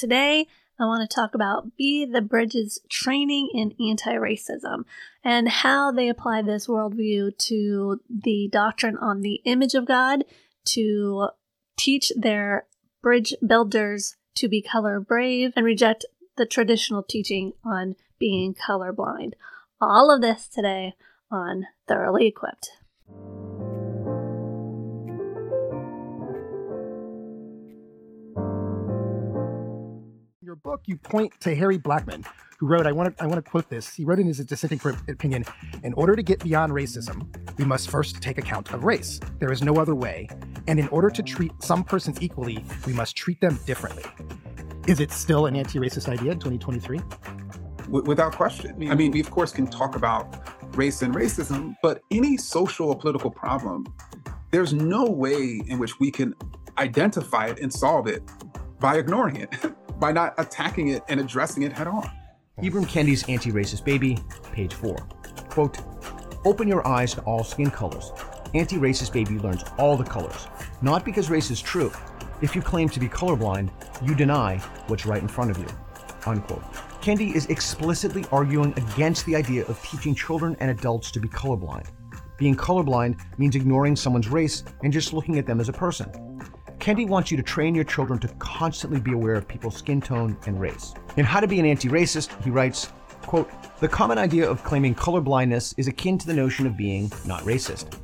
Today, I want to talk about Be the Bridges training in anti racism and how they apply this worldview to the doctrine on the image of God to teach their bridge builders to be color brave and reject the traditional teaching on being colorblind. All of this today on Thoroughly Equipped. Your book, you point to Harry Blackmun, who wrote, I want to I want to quote this. He wrote in his dissenting opinion, in order to get beyond racism, we must first take account of race. There is no other way. And in order to treat some persons equally, we must treat them differently. Is it still an anti-racist idea in 2023? Without question. I mean, we of course can talk about race and racism, but any social or political problem, there's no way in which we can identify it and solve it by ignoring it. by not attacking it and addressing it head on. Ibram Kendi's Anti Racist Baby, page 4. Quote Open your eyes to all skin colors. Anti Racist Baby learns all the colors, not because race is true. If you claim to be colorblind, you deny what's right in front of you. Unquote. Kendi is explicitly arguing against the idea of teaching children and adults to be colorblind. Being colorblind means ignoring someone's race and just looking at them as a person. Kendi wants you to train your children to constantly be aware of people's skin tone and race. In How to Be an Anti-Racist, he writes, quote, The common idea of claiming colorblindness is akin to the notion of being not racist.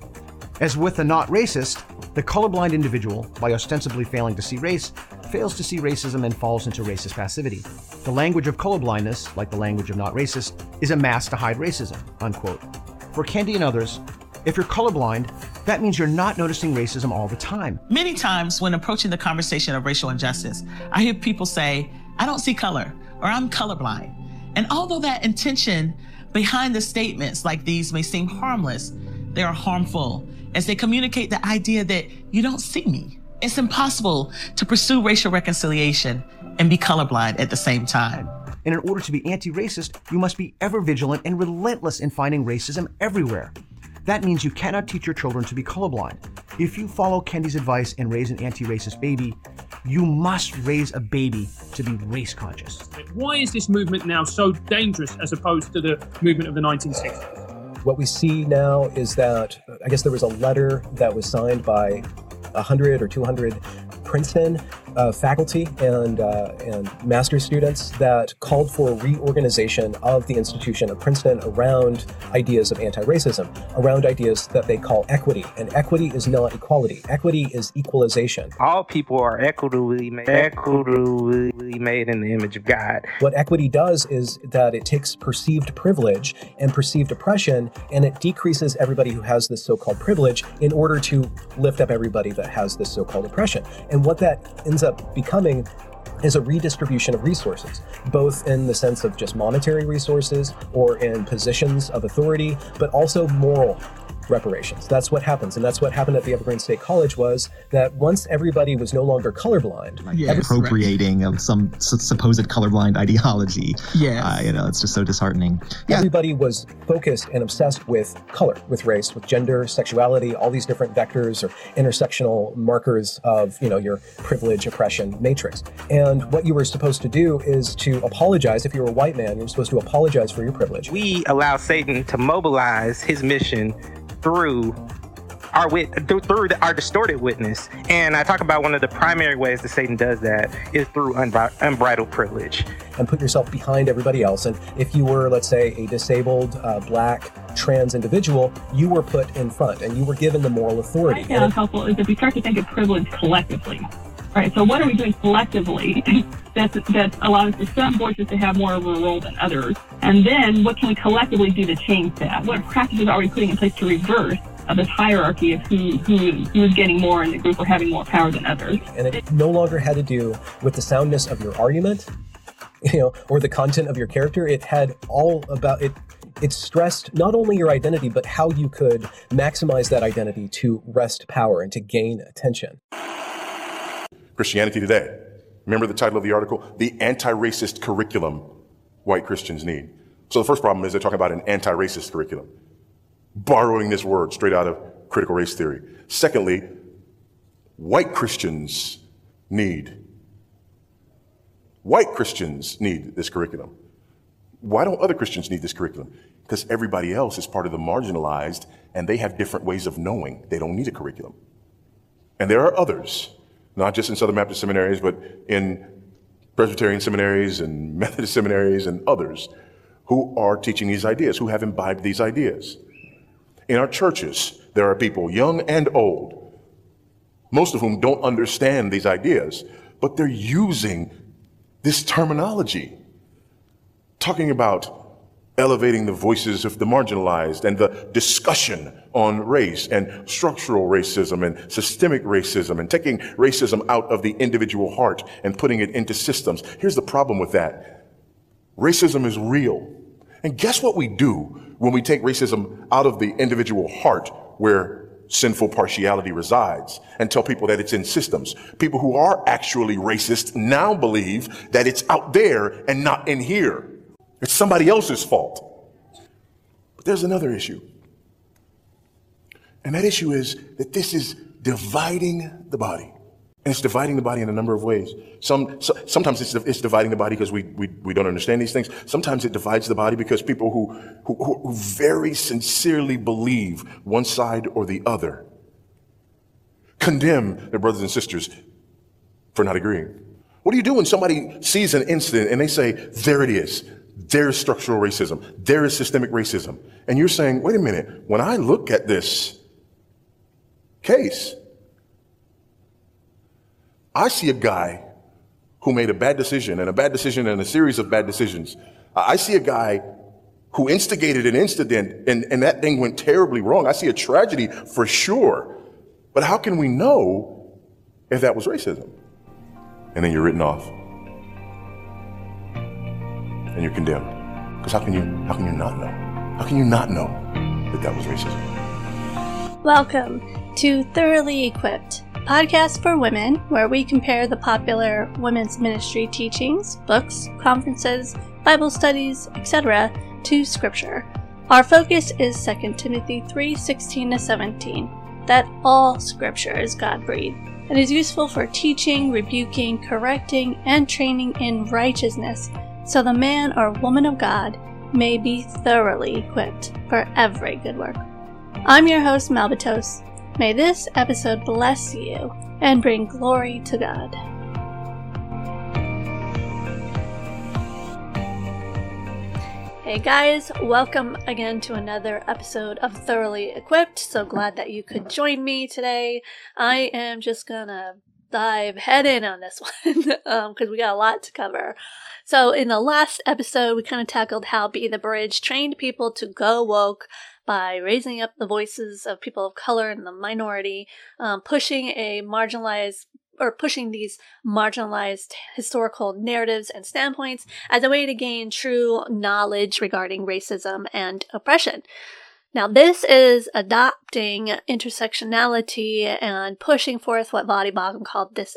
As with the not racist, the colorblind individual, by ostensibly failing to see race, fails to see racism and falls into racist passivity. The language of colorblindness, like the language of not racist, is a mask to hide racism, unquote. For Kendi and others, if you're colorblind, that means you're not noticing racism all the time. Many times when approaching the conversation of racial injustice, I hear people say, I don't see color, or I'm colorblind. And although that intention behind the statements like these may seem harmless, they are harmful as they communicate the idea that you don't see me. It's impossible to pursue racial reconciliation and be colorblind at the same time. And in order to be anti racist, you must be ever vigilant and relentless in finding racism everywhere. That means you cannot teach your children to be colorblind. If you follow Kendi's advice and raise an anti racist baby, you must raise a baby to be race conscious. Why is this movement now so dangerous as opposed to the movement of the 1960s? What we see now is that, I guess there was a letter that was signed by 100 or 200 Princeton uh, faculty and uh, and master's students that called for reorganization of the institution of Princeton around ideas of anti-racism, around ideas that they call equity. And equity is not equality. Equity is equalization. All people are equitably made, equitably made in the image of God. What equity does is that it takes perceived privilege and perceived oppression and it decreases everybody who has this so-called privilege in order to lift up everybody that has this so-called oppression. And what that ends up becoming is a redistribution of resources, both in the sense of just monetary resources or in positions of authority, but also moral reparations. That's what happens, and that's what happened at the Evergreen State College was that once everybody was no longer colorblind, yeah, appropriating right. of some supposed colorblind ideology. Yeah, uh, you know, it's just so disheartening. Yeah. Everybody was focused and obsessed with color, with race, with gender, sexuality, all these different vectors or intersectional markers of you know your privilege oppression matrix. And what you were supposed to do is to apologize. If you were a white man, you're supposed to apologize for your privilege. We allow Satan to mobilize his mission through our wit through, through the, our distorted witness. And I talk about one of the primary ways that Satan does that is through unbri- unbridled privilege. And put yourself behind everybody else. And if you were, let's say, a disabled, uh, black, trans individual, you were put in front and you were given the moral authority. What I found helpful is if we start to think of privilege collectively. Right. So what are we doing collectively that that allows for some voices to have more of a role than others? And then what can we collectively do to change that? What practices are we putting in place to reverse of this hierarchy of who, who, who is getting more in the group or having more power than others? And it no longer had to do with the soundness of your argument, you know, or the content of your character. It had all about it. It stressed not only your identity, but how you could maximize that identity to wrest power and to gain attention. Christianity Today. Remember the title of the article? The anti-racist curriculum white Christians need. So the first problem is they're talking about an anti-racist curriculum. Borrowing this word straight out of critical race theory. Secondly, white Christians need white Christians need this curriculum. Why don't other Christians need this curriculum? Because everybody else is part of the marginalized and they have different ways of knowing. They don't need a curriculum. And there are others, not just in Southern Baptist seminaries, but in Presbyterian seminaries and Methodist seminaries and others who are teaching these ideas, who have imbibed these ideas. In our churches, there are people, young and old, most of whom don't understand these ideas, but they're using this terminology, talking about elevating the voices of the marginalized and the discussion on race and structural racism and systemic racism and taking racism out of the individual heart and putting it into systems. Here's the problem with that. Racism is real. And guess what we do when we take racism out of the individual heart where sinful partiality resides and tell people that it's in systems. People who are actually racist now believe that it's out there and not in here. It's somebody else's fault. But there's another issue. And that issue is that this is dividing the body. And it's dividing the body in a number of ways. Some, so, sometimes it's, it's dividing the body because we, we, we don't understand these things. Sometimes it divides the body because people who, who, who very sincerely believe one side or the other condemn their brothers and sisters for not agreeing. What do you do when somebody sees an incident and they say, there it is. There is structural racism. There is systemic racism. And you're saying, wait a minute, when I look at this case, I see a guy who made a bad decision and a bad decision and a series of bad decisions. I see a guy who instigated an incident and, and that thing went terribly wrong. I see a tragedy for sure. But how can we know if that was racism? And then you're written off. And you're condemned. Because how can you how can you not know? How can you not know that that was racism? Welcome to Thoroughly Equipped podcast for women where we compare the popular women's ministry teachings, books, conferences, Bible studies, etc. to scripture. Our focus is 2 Timothy 3:16 to 17, that all scripture is God-breathed and is useful for teaching, rebuking, correcting, and training in righteousness, so the man or woman of God may be thoroughly equipped for every good work. I'm your host, Malbatos, May this episode bless you and bring glory to God. Hey guys, welcome again to another episode of Thoroughly Equipped. So glad that you could join me today. I am just gonna dive head in on this one because um, we got a lot to cover. So, in the last episode, we kind of tackled how Be the Bridge trained people to go woke by raising up the voices of people of color and the minority, um, pushing a marginalized or pushing these marginalized historical narratives and standpoints as a way to gain true knowledge regarding racism and oppression. Now, this is adopting intersectionality and pushing forth what Voddie Baucham called this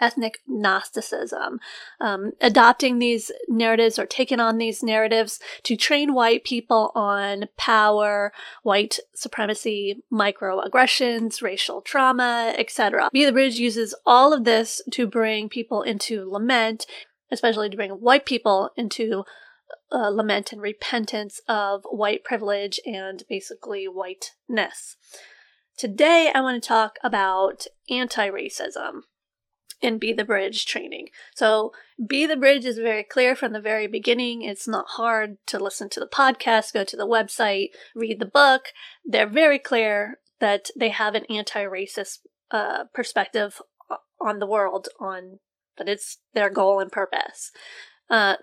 ethnic Gnosticism, um, adopting these narratives or taking on these narratives to train white people on power, white supremacy, microaggressions, racial trauma, etc. Be the Bridge uses all of this to bring people into lament, especially to bring white people into uh, lament and repentance of white privilege and basically whiteness. Today, I want to talk about anti racism in Be the Bridge training. So, Be the Bridge is very clear from the very beginning. It's not hard to listen to the podcast, go to the website, read the book. They're very clear that they have an anti racist uh, perspective on the world, on that it's their goal and purpose. Uh,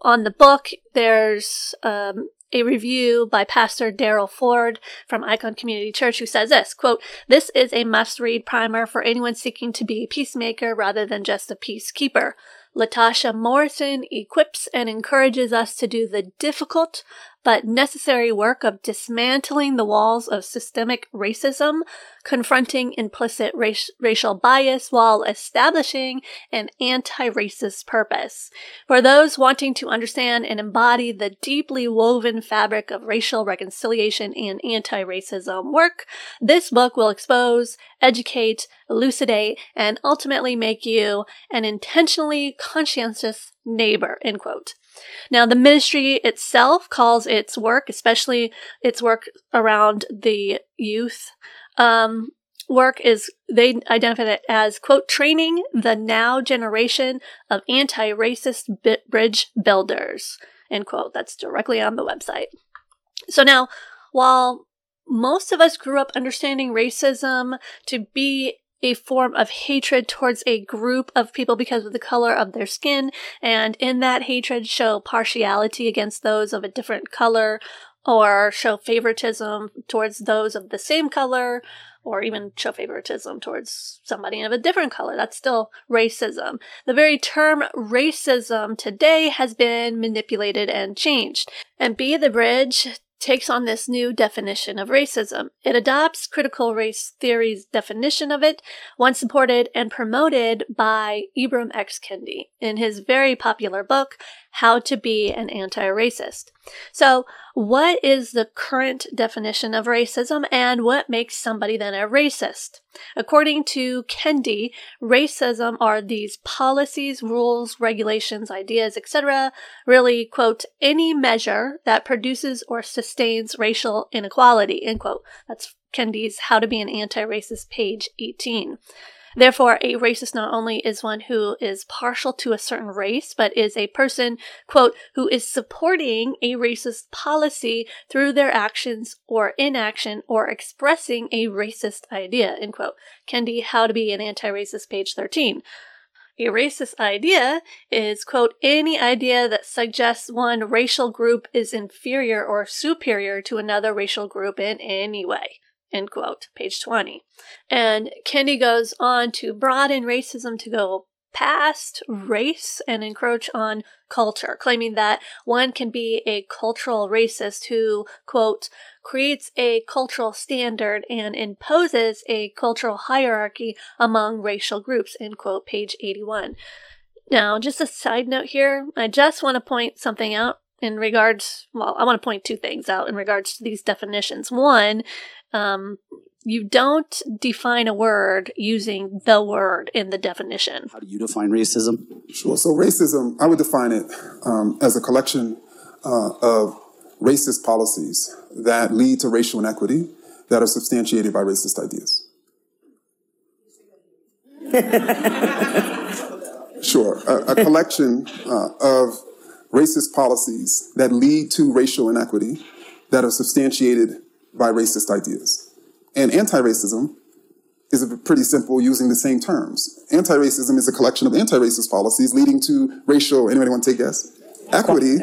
on the book, there's um, a review by Pastor Daryl Ford from Icon Community Church who says this quote, This is a must read primer for anyone seeking to be a peacemaker rather than just a peacekeeper. Latasha Morrison equips and encourages us to do the difficult but necessary work of dismantling the walls of systemic racism, confronting implicit race- racial bias while establishing an anti-racist purpose. For those wanting to understand and embody the deeply woven fabric of racial reconciliation and anti-racism work, this book will expose, educate, elucidate, and ultimately make you an intentionally conscientious neighbor, end quote. Now, the ministry itself calls its work, especially its work around the youth, um, work is they identify it as quote training the now generation of anti-racist bridge builders end quote. That's directly on the website. So now while most of us grew up understanding racism to be a form of hatred towards a group of people because of the color of their skin, and in that hatred show partiality against those of a different color, or show favoritism towards those of the same color, or even show favoritism towards somebody of a different color. That's still racism. The very term racism today has been manipulated and changed. And Be the Bridge takes on this new definition of racism. It adopts critical race theory's definition of it, one supported and promoted by Ibram X. Kendi in his very popular book, How to Be an Anti-Racist. So, what is the current definition of racism and what makes somebody then a racist? According to Kendi, racism are these policies, rules, regulations, ideas, etc., really, quote, any measure that produces or sustains racial inequality, end quote. That's Kendi's How to Be an Anti-Racist, page 18. Therefore, a racist not only is one who is partial to a certain race, but is a person, quote, who is supporting a racist policy through their actions or inaction or expressing a racist idea, end quote. Kendi, How to Be an Anti-Racist, page 13. A racist idea is, quote, any idea that suggests one racial group is inferior or superior to another racial group in any way. End quote. Page 20. And Kendi goes on to broaden racism to go past race and encroach on culture, claiming that one can be a cultural racist who, quote, creates a cultural standard and imposes a cultural hierarchy among racial groups, end quote, page 81. Now, just a side note here, I just want to point something out in regards, well, I want to point two things out in regards to these definitions. One, um, you don't define a word using the word in the definition. How do you define racism? Sure. So, racism, I would define it um, as a collection uh, of racist policies that lead to racial inequity that are substantiated by racist ideas. sure. A, a collection uh, of racist policies that lead to racial inequity that are substantiated by racist ideas. And anti-racism is pretty simple using the same terms. Anti-racism is a collection of anti-racist policies leading to racial, anybody want to take a guess? Equity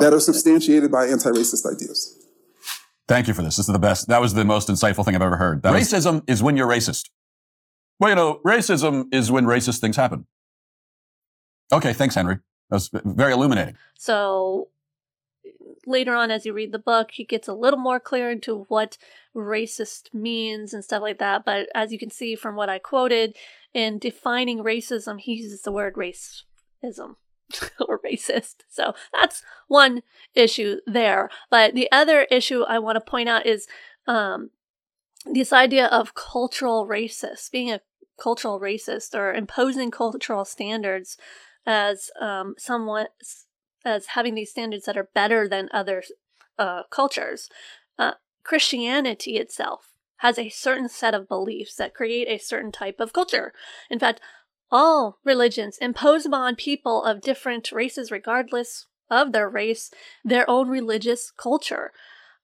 that are substantiated by anti-racist ideas. Thank you for this. This is the best. That was the most insightful thing I've ever heard. That racism was... is when you're racist. Well, you know, racism is when racist things happen. Okay, thanks, Henry. Was very illuminating. So later on, as you read the book, he gets a little more clear into what racist means and stuff like that. But as you can see from what I quoted, in defining racism, he uses the word racism or racist. So that's one issue there. But the other issue I want to point out is um, this idea of cultural racist, being a cultural racist or imposing cultural standards as um, somewhat as having these standards that are better than other uh, cultures. Uh, Christianity itself has a certain set of beliefs that create a certain type of culture. In fact, all religions impose upon people of different races, regardless of their race, their own religious culture.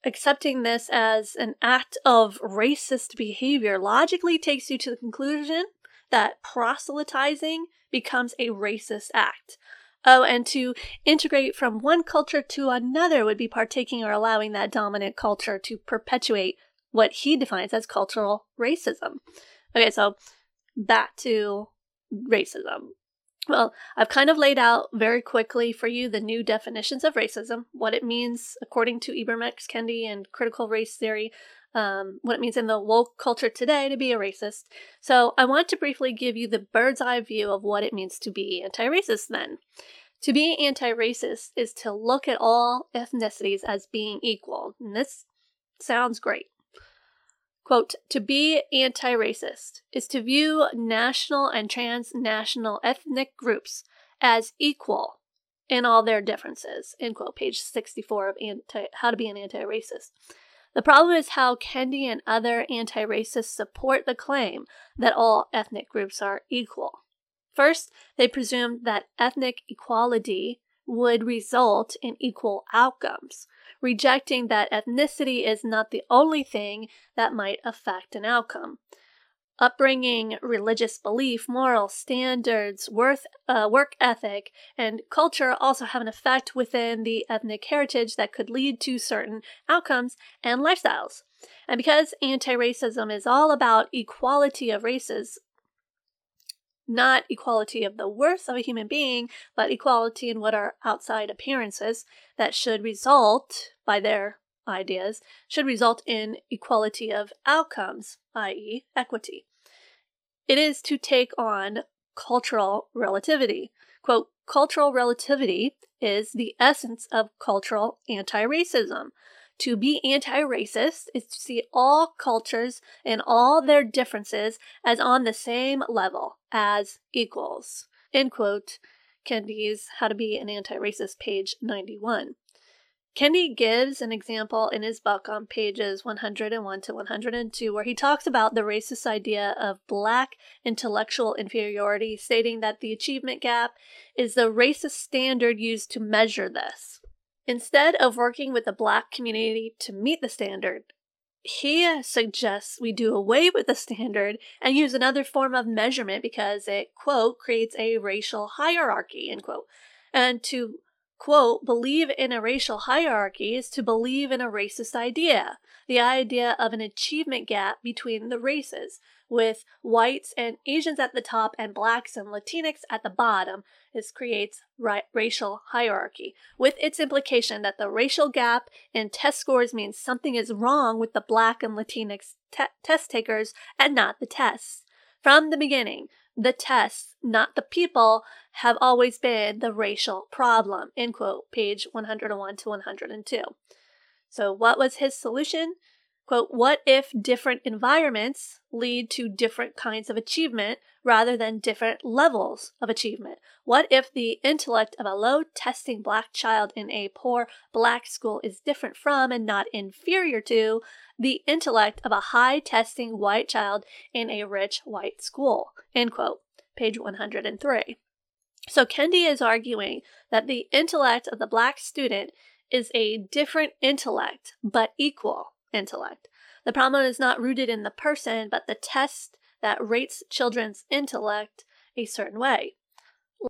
Accepting this as an act of racist behavior logically takes you to the conclusion that proselytizing becomes a racist act. Oh, and to integrate from one culture to another would be partaking or allowing that dominant culture to perpetuate what he defines as cultural racism. Okay, so back to racism. Well, I've kind of laid out very quickly for you the new definitions of racism, what it means according to Ibram X. Kendi and critical race theory, um, what it means in the woke culture today to be a racist. So I want to briefly give you the bird's eye view of what it means to be anti racist then. To be anti racist is to look at all ethnicities as being equal. And this sounds great. Quote, to be anti racist is to view national and transnational ethnic groups as equal in all their differences. End quote, page 64 of anti- How to Be an Anti Racist. The problem is how Kendi and other anti racists support the claim that all ethnic groups are equal. First, they presume that ethnic equality would result in equal outcomes, rejecting that ethnicity is not the only thing that might affect an outcome. Upbringing, religious belief, moral standards, worth, uh, work ethic, and culture also have an effect within the ethnic heritage that could lead to certain outcomes and lifestyles. And because anti racism is all about equality of races, not equality of the worth of a human being, but equality in what are outside appearances that should result, by their ideas, should result in equality of outcomes, i.e., equity. It is to take on cultural relativity. Quote, cultural relativity is the essence of cultural anti racism. To be anti racist is to see all cultures and all their differences as on the same level, as equals. End quote. Kendi's How to Be an Anti Racist, page 91. Kendi gives an example in his book on pages 101 to 102 where he talks about the racist idea of black intellectual inferiority, stating that the achievement gap is the racist standard used to measure this. Instead of working with the black community to meet the standard, he suggests we do away with the standard and use another form of measurement because it, quote, creates a racial hierarchy, end quote. And to, quote, believe in a racial hierarchy is to believe in a racist idea, the idea of an achievement gap between the races, with whites and Asians at the top and blacks and Latinx at the bottom. This creates ra- racial hierarchy, with its implication that the racial gap in test scores means something is wrong with the black and Latinx te- test takers and not the tests. From the beginning, the tests, not the people, have always been the racial problem. End quote, page 101 to 102. So, what was his solution? Quote, what if different environments lead to different kinds of achievement rather than different levels of achievement? What if the intellect of a low testing black child in a poor black school is different from and not inferior to the intellect of a high testing white child in a rich white school? End quote. Page 103. So Kendi is arguing that the intellect of the black student is a different intellect, but equal intellect. The problem is not rooted in the person, but the test that rates children's intellect a certain way.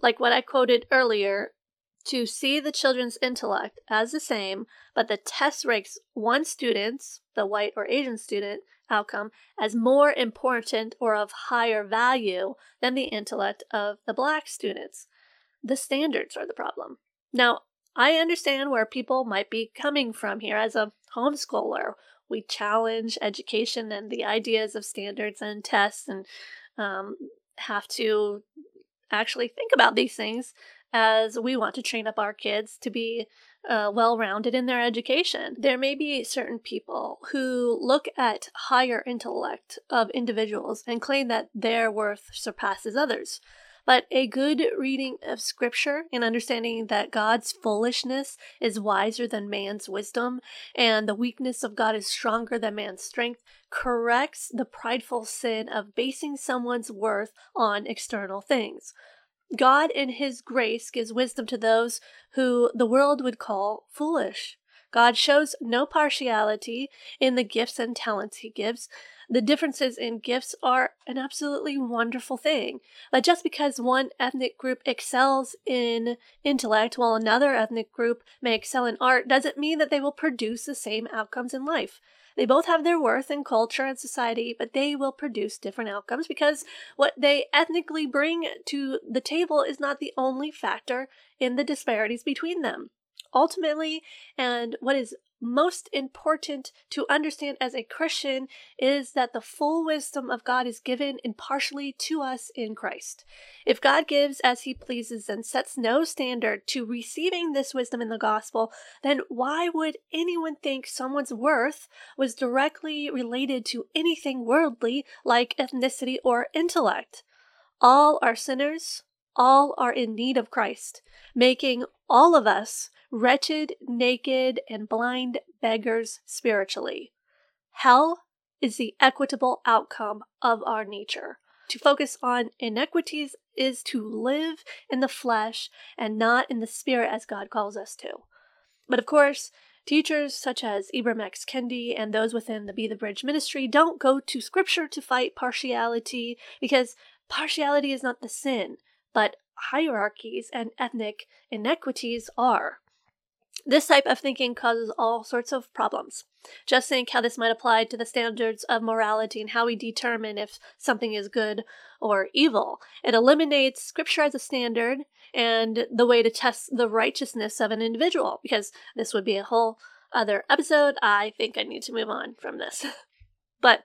Like what I quoted earlier, to see the children's intellect as the same, but the test ranks one student's, the white or Asian student, outcome as more important or of higher value than the intellect of the black students. The standards are the problem. Now, I understand where people might be coming from here as a homeschooler we challenge education and the ideas of standards and tests and um, have to actually think about these things as we want to train up our kids to be uh, well rounded in their education. There may be certain people who look at higher intellect of individuals and claim that their worth surpasses others. But a good reading of scripture and understanding that God's foolishness is wiser than man's wisdom and the weakness of God is stronger than man's strength corrects the prideful sin of basing someone's worth on external things. God, in His grace, gives wisdom to those who the world would call foolish. God shows no partiality in the gifts and talents He gives, the differences in gifts are an absolutely wonderful thing. But just because one ethnic group excels in intellect while another ethnic group may excel in art doesn't mean that they will produce the same outcomes in life. They both have their worth in culture and society, but they will produce different outcomes because what they ethnically bring to the table is not the only factor in the disparities between them. Ultimately, and what is most important to understand as a Christian is that the full wisdom of God is given impartially to us in Christ. If God gives as he pleases and sets no standard to receiving this wisdom in the gospel, then why would anyone think someone's worth was directly related to anything worldly like ethnicity or intellect? All are sinners, all are in need of Christ, making all of us wretched, naked, and blind beggars spiritually. Hell is the equitable outcome of our nature. To focus on inequities is to live in the flesh and not in the spirit as God calls us to. But of course, teachers such as Ibram X. Kendi and those within the Be the Bridge ministry don't go to scripture to fight partiality because partiality is not the sin, but hierarchies and ethnic inequities are. This type of thinking causes all sorts of problems. Just think how this might apply to the standards of morality and how we determine if something is good or evil. It eliminates scripture as a standard and the way to test the righteousness of an individual, because this would be a whole other episode. I think I need to move on from this. but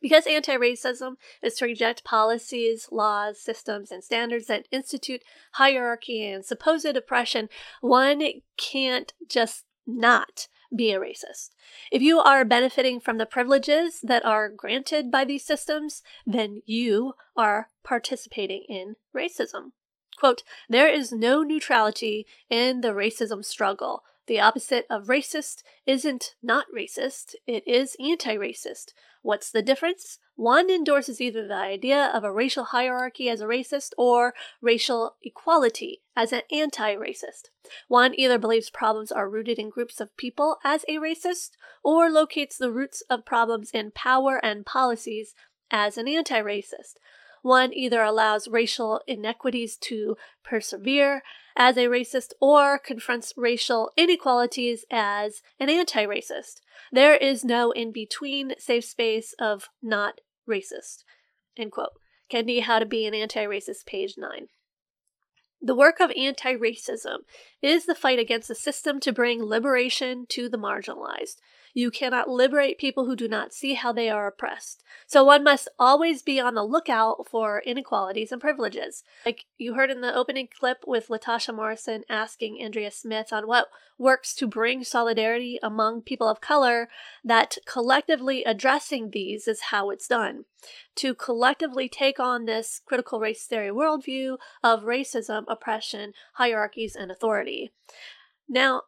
because anti racism is to reject policies, laws, systems, and standards that institute hierarchy and supposed oppression, one can't just not be a racist. If you are benefiting from the privileges that are granted by these systems, then you are participating in racism. Quote, there is no neutrality in the racism struggle. The opposite of racist isn't not racist, it is anti racist. What's the difference? One endorses either the idea of a racial hierarchy as a racist or racial equality as an anti racist. One either believes problems are rooted in groups of people as a racist or locates the roots of problems in power and policies as an anti racist. One either allows racial inequities to persevere as a racist or confronts racial inequalities as an anti racist. There is no in between safe space of not racist. End quote. Kendi How to Be an Anti Racist, page 9. The work of anti racism is the fight against the system to bring liberation to the marginalized. You cannot liberate people who do not see how they are oppressed. So one must always be on the lookout for inequalities and privileges. Like you heard in the opening clip with Latasha Morrison asking Andrea Smith on what works to bring solidarity among people of color, that collectively addressing these is how it's done. To collectively take on this critical race theory worldview of racism, oppression, hierarchies, and authority. Now,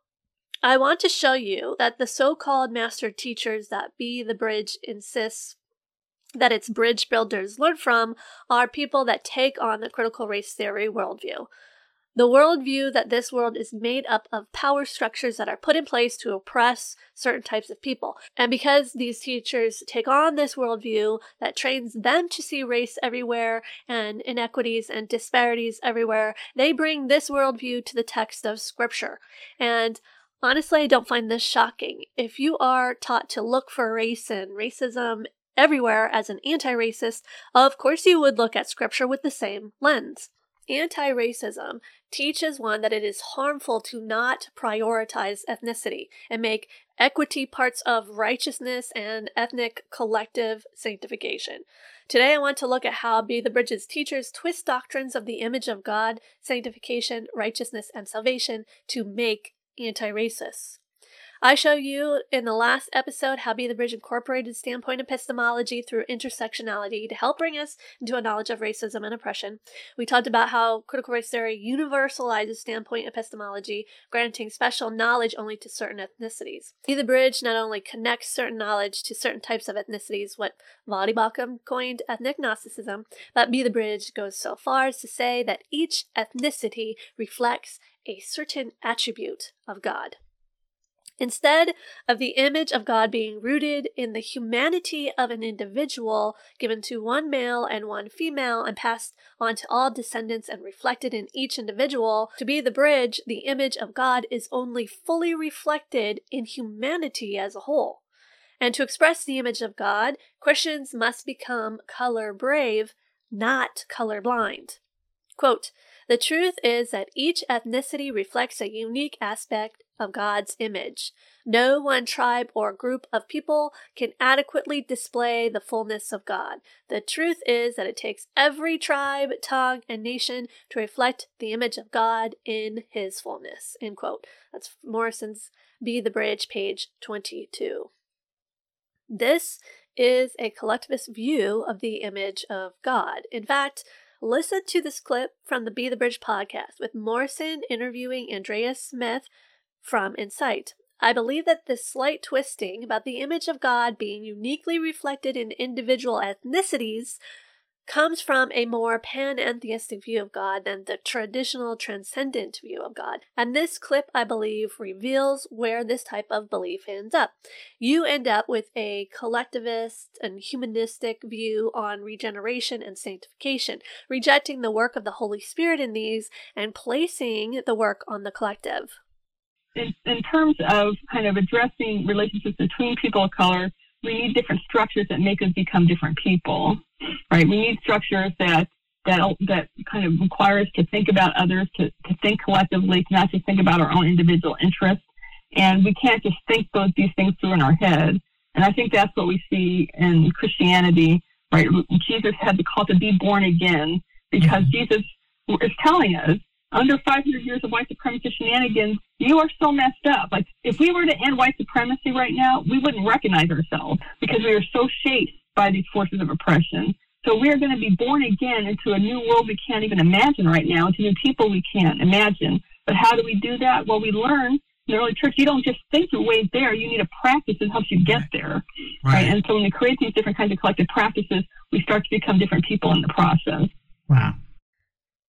I want to show you that the so called master teachers that Be the Bridge insists that its bridge builders learn from are people that take on the critical race theory worldview. The worldview that this world is made up of power structures that are put in place to oppress certain types of people. And because these teachers take on this worldview that trains them to see race everywhere and inequities and disparities everywhere, they bring this worldview to the text of Scripture. And Honestly, I don't find this shocking. If you are taught to look for race and racism everywhere as an anti racist, of course you would look at scripture with the same lens. Anti racism teaches one that it is harmful to not prioritize ethnicity and make equity parts of righteousness and ethnic collective sanctification. Today, I want to look at how Be the Bridges teachers twist doctrines of the image of God, sanctification, righteousness, and salvation to make anti racists. I show you in the last episode how Be the Bridge incorporated standpoint epistemology through intersectionality to help bring us into a knowledge of racism and oppression. We talked about how critical race theory universalizes standpoint epistemology, granting special knowledge only to certain ethnicities. Be the Bridge not only connects certain knowledge to certain types of ethnicities, what Voddie Baucham coined ethnic Gnosticism, but Be the Bridge goes so far as to say that each ethnicity reflects a certain attribute of God. Instead of the image of God being rooted in the humanity of an individual given to one male and one female and passed on to all descendants and reflected in each individual, to be the bridge, the image of God is only fully reflected in humanity as a whole. And to express the image of God, Christians must become color brave, not color blind. Quote, the truth is that each ethnicity reflects a unique aspect of God's image. No one tribe or group of people can adequately display the fullness of God. The truth is that it takes every tribe, tongue, and nation to reflect the image of God in his fullness. End quote. That's Morrison's Be the Bridge, page 22. This is a collectivist view of the image of God. In fact, listen to this clip from the Be the Bridge podcast with Morrison interviewing Andrea Smith from Insight. I believe that this slight twisting about the image of God being uniquely reflected in individual ethnicities comes from a more panentheistic view of God than the traditional transcendent view of God. And this clip, I believe, reveals where this type of belief ends up. You end up with a collectivist and humanistic view on regeneration and sanctification, rejecting the work of the Holy Spirit in these and placing the work on the collective. In, in terms of kind of addressing relationships between people of color, we need different structures that make us become different people, right? We need structures that that that kind of require us to think about others, to, to think collectively, to not just think about our own individual interests. And we can't just think those these things through in our head. And I think that's what we see in Christianity, right? Jesus had the call to be born again because mm-hmm. Jesus is telling us under 500 years of white supremacy shenanigans, you are so messed up. Like, if we were to end white supremacy right now, we wouldn't recognize ourselves because we are so shaped by these forces of oppression. So we are going to be born again into a new world we can't even imagine right now, into new people we can't imagine. But how do we do that? Well, we learn in the early church, you don't just think your way there. You need a practice that helps you get there. Right. right. And so when we create these different kinds of collective practices, we start to become different people in the process. Wow.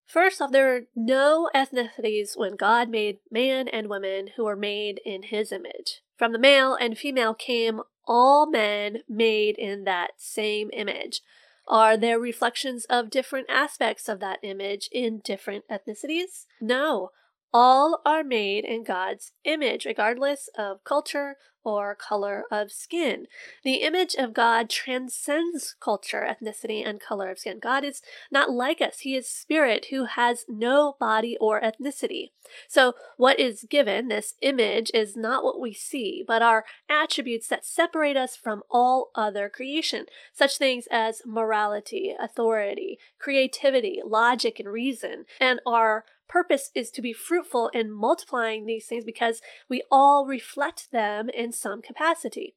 First off, there are no ethnicities when God made man and woman who were made in his image. From the male and female came all men made in that same image. Are there reflections of different aspects of that image in different ethnicities? No. All are made in God's image, regardless of culture or color of skin. The image of God transcends culture, ethnicity, and color of skin. God is not like us. He is spirit who has no body or ethnicity. So, what is given, this image, is not what we see, but are attributes that separate us from all other creation, such things as morality, authority, creativity, logic, and reason, and are purpose is to be fruitful in multiplying these things because we all reflect them in some capacity.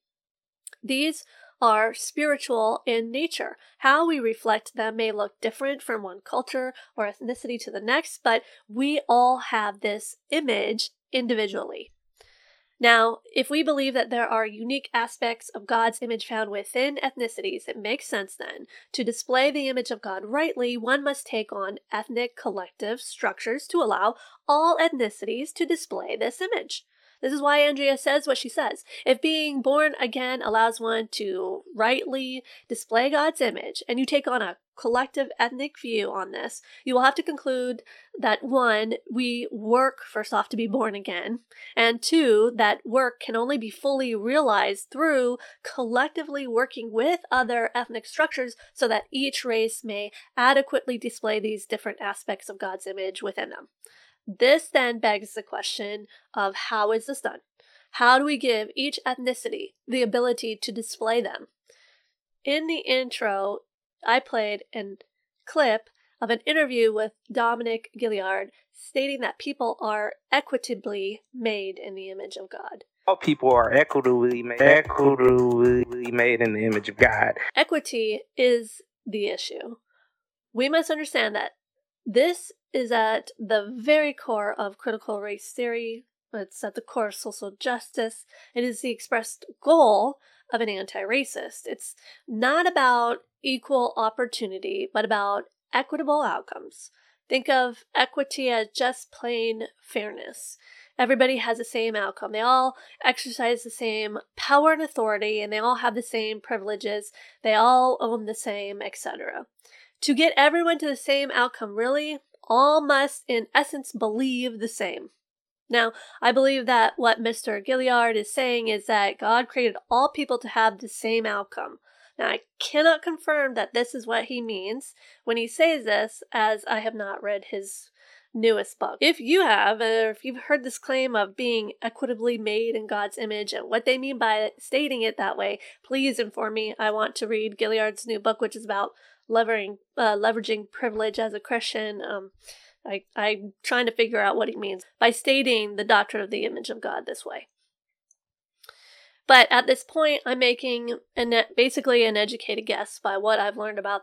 These are spiritual in nature. How we reflect them may look different from one culture or ethnicity to the next, but we all have this image individually. Now, if we believe that there are unique aspects of God's image found within ethnicities, it makes sense then to display the image of God rightly, one must take on ethnic collective structures to allow all ethnicities to display this image. This is why Andrea says what she says. If being born again allows one to rightly display God's image, and you take on a collective ethnic view on this, you will have to conclude that one, we work first off to be born again, and two, that work can only be fully realized through collectively working with other ethnic structures so that each race may adequately display these different aspects of God's image within them. This then begs the question of how is this done? How do we give each ethnicity the ability to display them? In the intro, I played a clip of an interview with Dominique Gilliard stating that people are equitably made in the image of God. All people are equitably made, equitably made in the image of God. Equity is the issue. We must understand that this is at the very core of critical race theory. It's at the core of social justice. It is the expressed goal of an anti racist. It's not about equal opportunity, but about equitable outcomes. Think of equity as just plain fairness. Everybody has the same outcome. They all exercise the same power and authority, and they all have the same privileges. They all own the same, etc. To get everyone to the same outcome, really, all must, in essence, believe the same. Now, I believe that what Mr. Gilliard is saying is that God created all people to have the same outcome. Now, I cannot confirm that this is what he means when he says this, as I have not read his newest book. If you have, or if you've heard this claim of being equitably made in God's image and what they mean by stating it that way, please inform me. I want to read Gilliard's new book, which is about leveraging, uh, leveraging privilege as a Christian. Um, I, I'm trying to figure out what he means by stating the doctrine of the image of God this way. But at this point, I'm making an, basically an educated guess by what I've learned about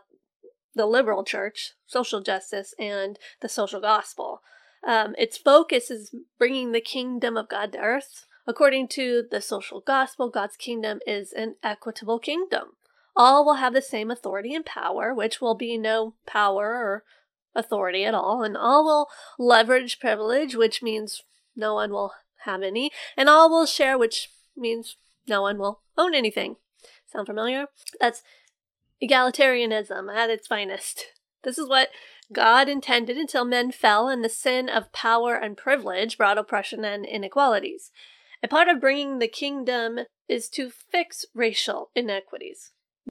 the liberal church, social justice, and the social gospel. Um, its focus is bringing the kingdom of God to earth. According to the social gospel, God's kingdom is an equitable kingdom. All will have the same authority and power, which will be no power or authority at all, and all will leverage privilege, which means no one will have any, and all will share, which means no one will own anything. Sound familiar? That's egalitarianism at its finest. This is what God intended until men fell and the sin of power and privilege brought oppression and inequalities. A part of bringing the kingdom is to fix racial inequities.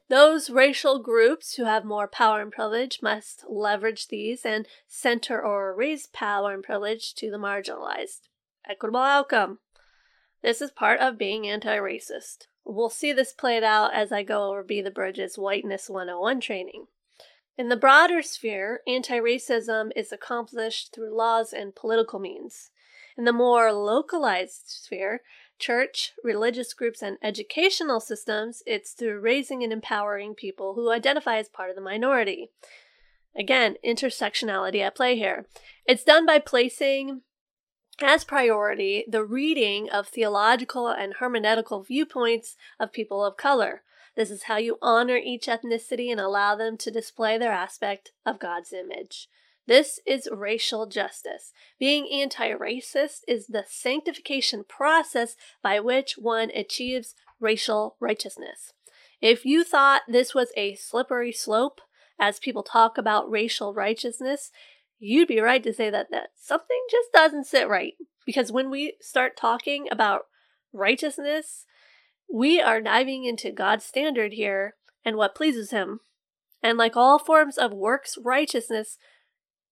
Those racial groups who have more power and privilege must leverage these and center or raise power and privilege to the marginalized. Equitable outcome. This is part of being anti racist. We'll see this played out as I go over Be the Bridges Whiteness 101 training. In the broader sphere, anti racism is accomplished through laws and political means. In the more localized sphere, church, religious groups, and educational systems, it's through raising and empowering people who identify as part of the minority. Again, intersectionality at play here. It's done by placing as priority the reading of theological and hermeneutical viewpoints of people of color. This is how you honor each ethnicity and allow them to display their aspect of God's image. This is racial justice. Being anti racist is the sanctification process by which one achieves racial righteousness. If you thought this was a slippery slope, as people talk about racial righteousness, you'd be right to say that, that something just doesn't sit right. Because when we start talking about righteousness, we are diving into God's standard here and what pleases Him. And like all forms of works righteousness,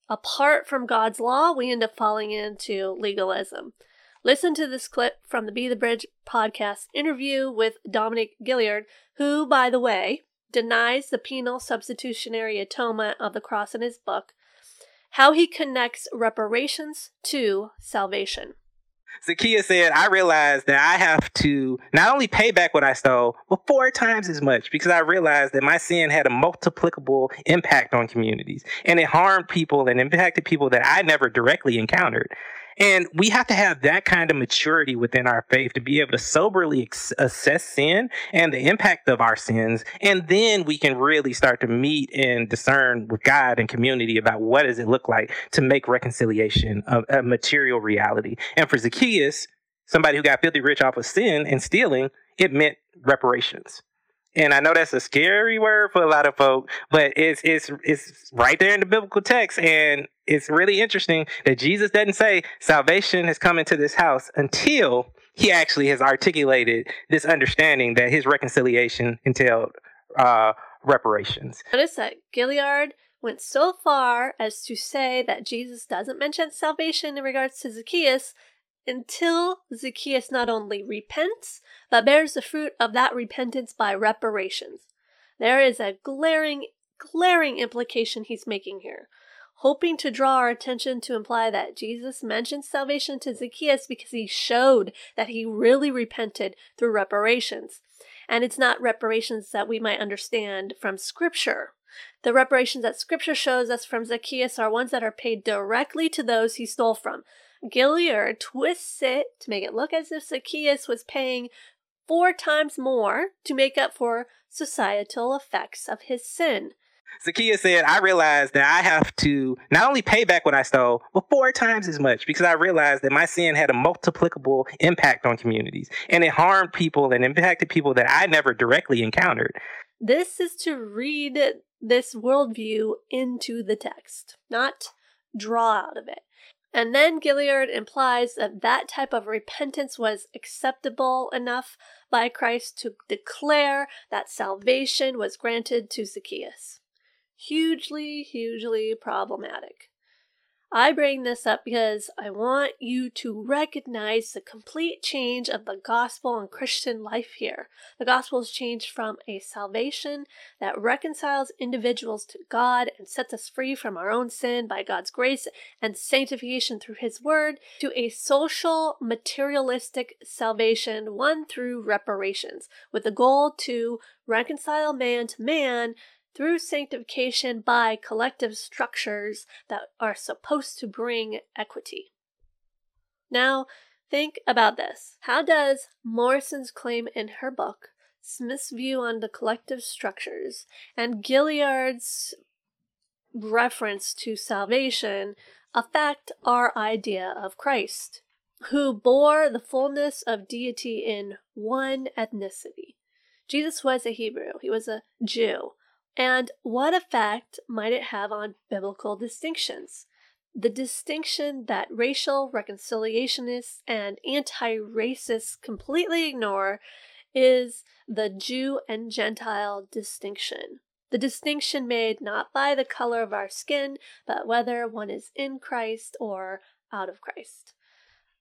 apart from God's law, we end up falling into legalism. Listen to this clip from the Be the Bridge podcast interview with Dominique Gilliard, who, by the way, denies the penal substitutionary atonement of the cross in his book, how he connects reparations to salvation. Zacchaeus said, I realized that I have to not only pay back what I stole, but four times as much because I realized that my sin had a multiplicable impact on communities and it harmed people and impacted people that I never directly encountered. And we have to have that kind of maturity within our faith to be able to soberly ex- assess sin and the impact of our sins. And then we can really start to meet and discern with God and community about what does it look like to make reconciliation a, a material reality. And for Zacchaeus, somebody who got filthy rich off of sin and stealing, it meant reparations. And I know that's a scary word for a lot of folk, but it's it's it's right there in the biblical text, and it's really interesting that Jesus doesn't say salvation has come into this house until he actually has articulated this understanding that his reconciliation entailed uh, reparations. Notice that Gilliard went so far as to say that Jesus doesn't mention salvation in regards to Zacchaeus until Zacchaeus not only repents, but bears the fruit of that repentance by reparations. There is a glaring, glaring implication he's making here, hoping to draw our attention to imply that Jesus mentioned salvation to Zacchaeus because he showed that he really repented through reparations. And it's not reparations that we might understand from Scripture. The reparations that Scripture shows us from Zacchaeus are ones that are paid directly to those he stole from. Gilliard twists it to make it look as if Zacchaeus was paying four times more to make up for societal effects of his sin. Zacchaeus said, I realized that I have to not only pay back what I stole, but four times as much because I realized that my sin had a multiplicable impact on communities and it harmed people and impacted people that I never directly encountered. This is to read this worldview into the text, not draw out of it. And then Gilliard implies that that type of repentance was acceptable enough by Christ to declare that salvation was granted to Zacchaeus. Hugely, hugely problematic. I bring this up because I want you to recognize the complete change of the gospel and Christian life here. The gospel has changed from a salvation that reconciles individuals to God and sets us free from our own sin by God's grace and sanctification through His Word to a social, materialistic salvation one through reparations, with the goal to reconcile man to man through sanctification by collective structures that are supposed to bring equity. Now, think about this. How does Morrison's claim in her book, Smith's view on the collective structures, and Gilliard's reference to salvation affect our idea of Christ, who bore the fullness of deity in one ethnicity? Jesus was a Hebrew, he was a Jew. And what effect might it have on biblical distinctions? The distinction that racial reconciliationists and anti racists completely ignore is the Jew and Gentile distinction. The distinction made not by the color of our skin, but whether one is in Christ or out of Christ.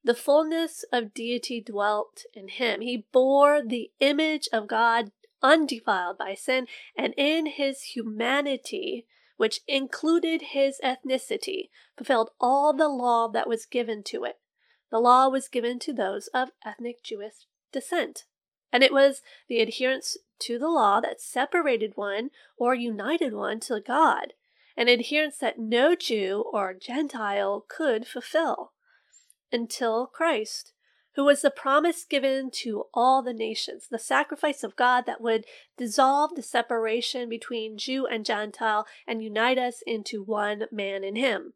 The fullness of deity dwelt in him. He bore the image of God undefiled by sin, and in his humanity, which included his ethnicity, fulfilled all the law that was given to it. The law was given to those of ethnic Jewish descent. And it was the adherence to the law that separated one or united one to God, an adherence that no Jew or Gentile could fulfill until Christ who was the promise given to all the nations, the sacrifice of God that would dissolve the separation between Jew and Gentile and unite us into one man in Him.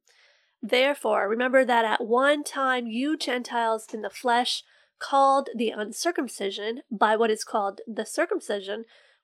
Therefore, remember that at one time you Gentiles in the flesh, called the uncircumcision by what is called the circumcision,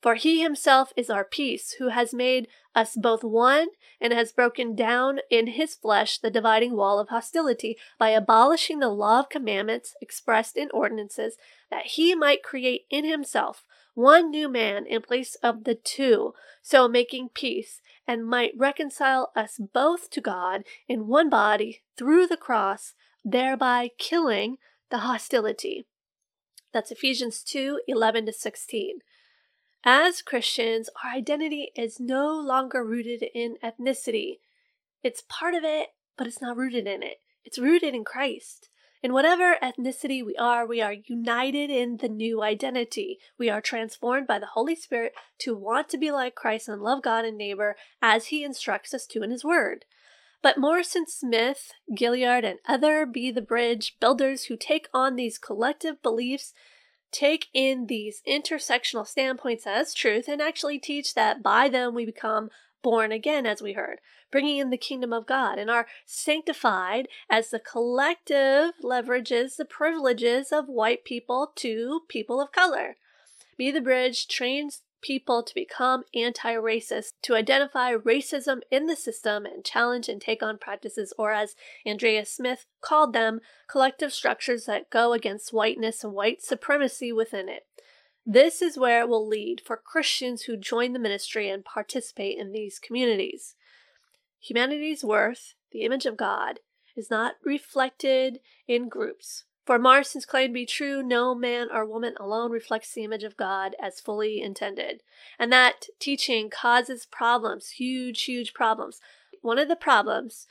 For he himself is our peace, who has made us both one and has broken down in his flesh the dividing wall of hostility by abolishing the law of commandments expressed in ordinances, that he might create in himself one new man in place of the two, so making peace, and might reconcile us both to God in one body through the cross, thereby killing the hostility. That's Ephesians 2 11 to 16. As Christians, our identity is no longer rooted in ethnicity. It's part of it, but it's not rooted in it. It's rooted in Christ. In whatever ethnicity we are, we are united in the new identity. We are transformed by the Holy Spirit to want to be like Christ and love God and neighbor as He instructs us to in His Word. But Morrison Smith, Gilliard, and other Be the Bridge builders who take on these collective beliefs take in these intersectional standpoints as truth and actually teach that by them we become born again, as we heard, bringing in the kingdom of God and are sanctified as the collective leverages the privileges of white people to people of color. Be the Bridge trains people to become anti racist, to identify racism in the system and challenge and take on practices, or as Andrea Smith called them, collective structures that go against whiteness and white supremacy within it. This is where it will lead for Christians who join the ministry and participate in these communities. Humanity's worth, the image of God, is not reflected in groups, for Morrison's claim to be true, no man or woman alone reflects the image of God as fully intended. And that teaching causes problems, huge, huge problems. One of the problems,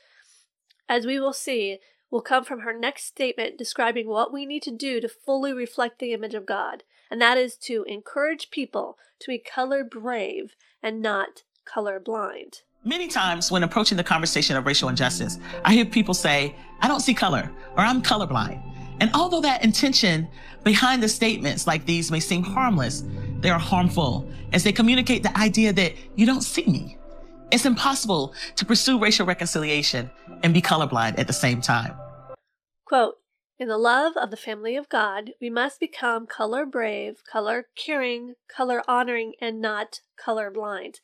as we will see, will come from her next statement describing what we need to do to fully reflect the image of God, and that is to encourage people to be color brave and not color blind. Many times when approaching the conversation of racial injustice, I hear people say, I don't see color, or I'm colorblind. And although that intention behind the statements like these may seem harmless, they are harmful as they communicate the idea that you don't see me. It's impossible to pursue racial reconciliation and be colorblind at the same time. Quote, in the love of the family of God, we must become color brave, color caring, color honoring, and not color blind.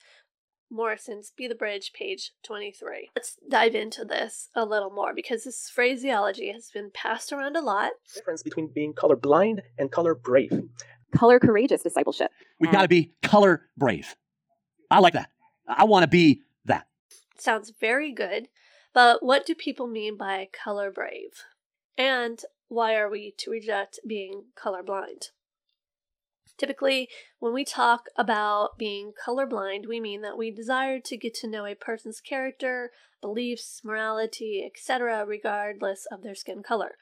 Morrison's Be the Bridge, page 23. Let's dive into this a little more because this phraseology has been passed around a lot. difference between being color blind and color brave. Color courageous discipleship. We've got to be color brave. I like that. I want to be that. Sounds very good, but what do people mean by color brave? And why are we to reject being colorblind? Typically, when we talk about being colorblind, we mean that we desire to get to know a person's character, beliefs, morality, etc., regardless of their skin color.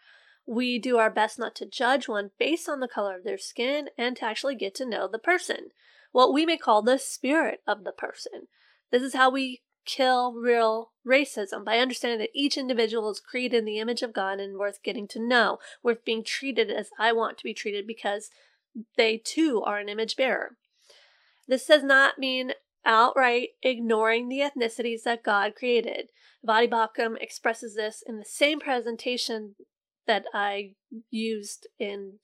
We do our best not to judge one based on the color of their skin and to actually get to know the person, what we may call the spirit of the person. This is how we kill real racism by understanding that each individual is created in the image of God and worth getting to know, worth being treated as I want to be treated because they too are an image bearer. This does not mean outright ignoring the ethnicities that God created. Voddie Baucham expresses this in the same presentation that I used in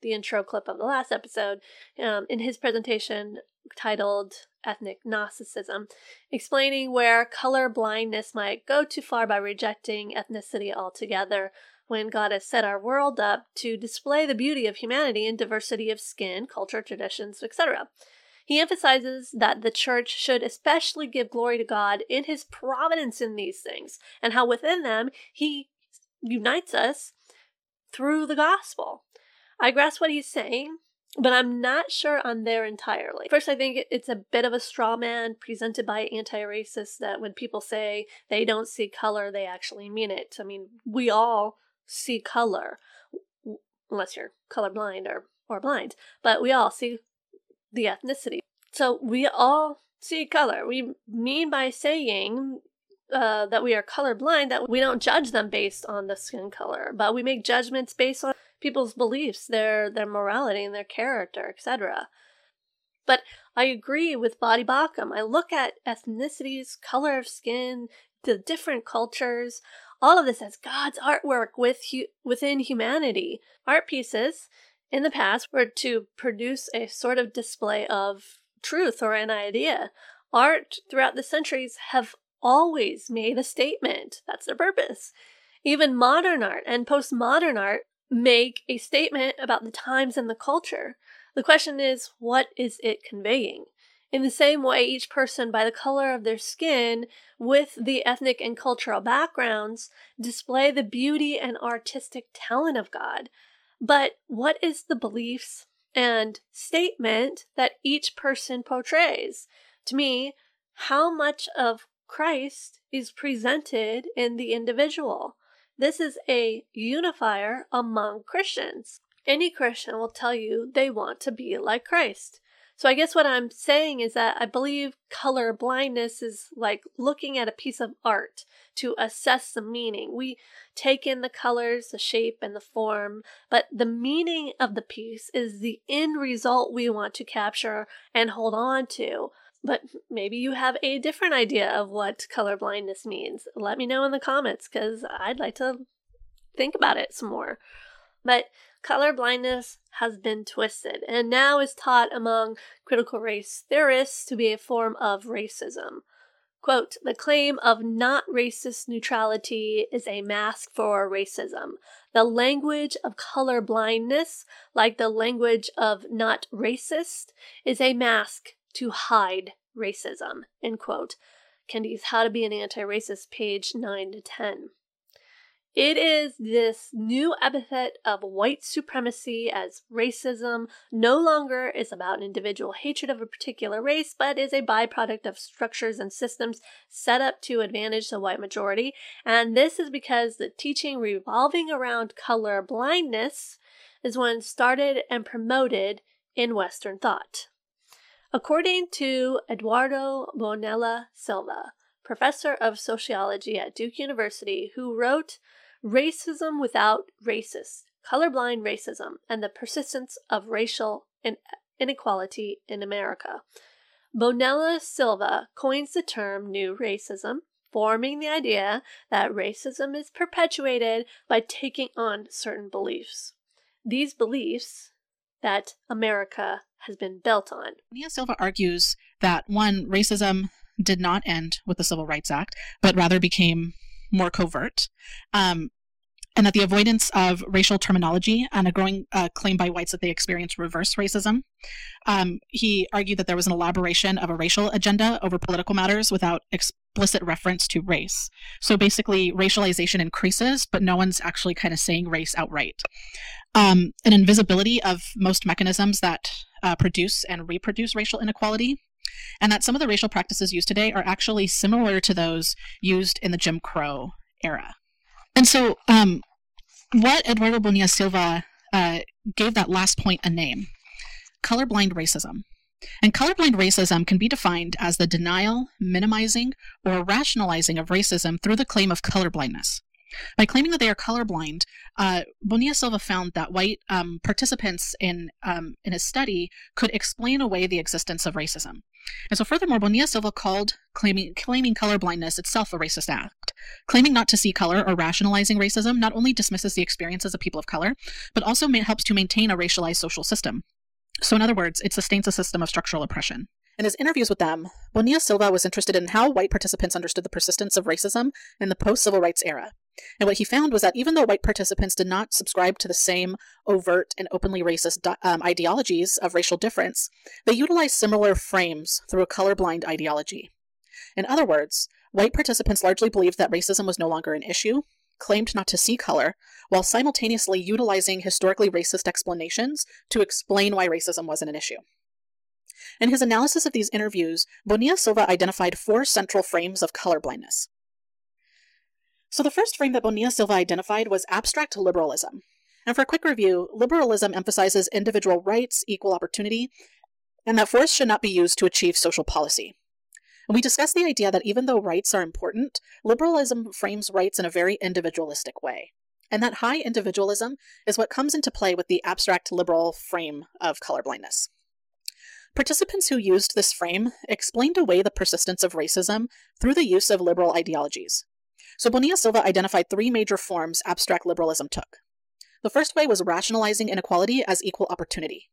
the intro clip of the last episode, um, in his presentation titled Ethnic Gnosticism, explaining where color blindness might go too far by rejecting ethnicity altogether when God has set our world up to display the beauty of humanity and diversity of skin, culture, traditions, etc. He emphasizes that the church should especially give glory to God in his providence in these things, and how within them he unites us through the gospel. I grasp what he's saying, but I'm not sure I'm there entirely. First, I think it's a bit of a straw man presented by anti racists that when people say they don't see color, they actually mean it. I mean, we all see color, unless you're colorblind or, or blind, but we all see the ethnicity. So we all see color. We mean by saying uh, that we are colorblind that we don't judge them based on the skin color, but we make judgments based on people's beliefs, their their morality and their character, etc. But I agree with Voddie Baucham. I look at ethnicities, color of skin, the different cultures, all of this as God's artwork with hu- within humanity. Art pieces in the past were to produce a sort of display of truth or an idea. Art throughout the centuries have always made a statement. That's their purpose. Even modern art and postmodern art make a statement about the times and the culture. The question is, what is it conveying? In the same way, each person, by the color of their skin, with the ethnic and cultural backgrounds, display the beauty and artistic talent of God. But what is the beliefs and statement that each person portrays? To me, how much of Christ is presented in the individual? This is a unifier among Christians. Any Christian will tell you they want to be like Christ. So I guess what I'm saying is that I believe color blindness is like looking at a piece of art to assess the meaning. We take in the colors, the shape, and the form, but the meaning of the piece is the end result we want to capture and hold on to. But maybe you have a different idea of what color blindness means. Let me know in the comments because I'd like to think about it some more. But color blindness has been twisted and now is taught among critical race theorists to be a form of racism. Quote, the claim of not racist neutrality is a mask for racism. The language of color blindness, like the language of not racist, is a mask to hide racism. End quote. Kendi's How to Be an Anti Racist, page 9 to 10. It is this new epithet of white supremacy as racism no longer is about individual hatred of a particular race, but is a byproduct of structures and systems set up to advantage the white majority. And this is because the teaching revolving around color blindness is one started and promoted in Western thought. According to Eduardo Bonilla Silva, professor of sociology at Duke University, who wrote Racism Without Racist Colorblind Racism and the Persistence of Racial Inequality in America. Bonilla Silva coins the term new racism, forming the idea that racism is perpetuated by taking on certain beliefs. These beliefs that America has been built on. Nia Silva argues that one, racism did not end with the Civil Rights Act, but rather became more covert. Um, and that the avoidance of racial terminology and a growing uh, claim by whites that they experience reverse racism. Um, he argued that there was an elaboration of a racial agenda over political matters without explicit reference to race. So basically, racialization increases, but no one's actually kind of saying race outright. Um, an invisibility of most mechanisms that uh, produce and reproduce racial inequality and that some of the racial practices used today are actually similar to those used in the Jim Crow era. And so, um, what Eduardo Bonilla Silva uh, gave that last point a name colorblind racism. And colorblind racism can be defined as the denial, minimizing, or rationalizing of racism through the claim of colorblindness. By claiming that they are colorblind, uh, Bonilla Silva found that white um, participants in um, in his study could explain away the existence of racism. And so, furthermore, Bonilla Silva called claiming claiming colorblindness itself a racist act. Claiming not to see color or rationalizing racism not only dismisses the experiences of people of color, but also helps to maintain a racialized social system. So, in other words, it sustains a system of structural oppression. In his interviews with them, Bonilla Silva was interested in how white participants understood the persistence of racism in the post civil rights era. And what he found was that even though white participants did not subscribe to the same overt and openly racist um, ideologies of racial difference, they utilized similar frames through a colorblind ideology. In other words, white participants largely believed that racism was no longer an issue, claimed not to see color, while simultaneously utilizing historically racist explanations to explain why racism wasn't an issue. In his analysis of these interviews, Bonilla Silva identified four central frames of colorblindness. So the first frame that Bonilla Silva identified was abstract liberalism. And for a quick review, liberalism emphasizes individual rights, equal opportunity, and that force should not be used to achieve social policy. And we discussed the idea that even though rights are important, liberalism frames rights in a very individualistic way. And that high individualism is what comes into play with the abstract liberal frame of colorblindness. Participants who used this frame explained away the persistence of racism through the use of liberal ideologies, so Bonilla Silva identified three major forms abstract liberalism took. The first way was rationalizing inequality as equal opportunity.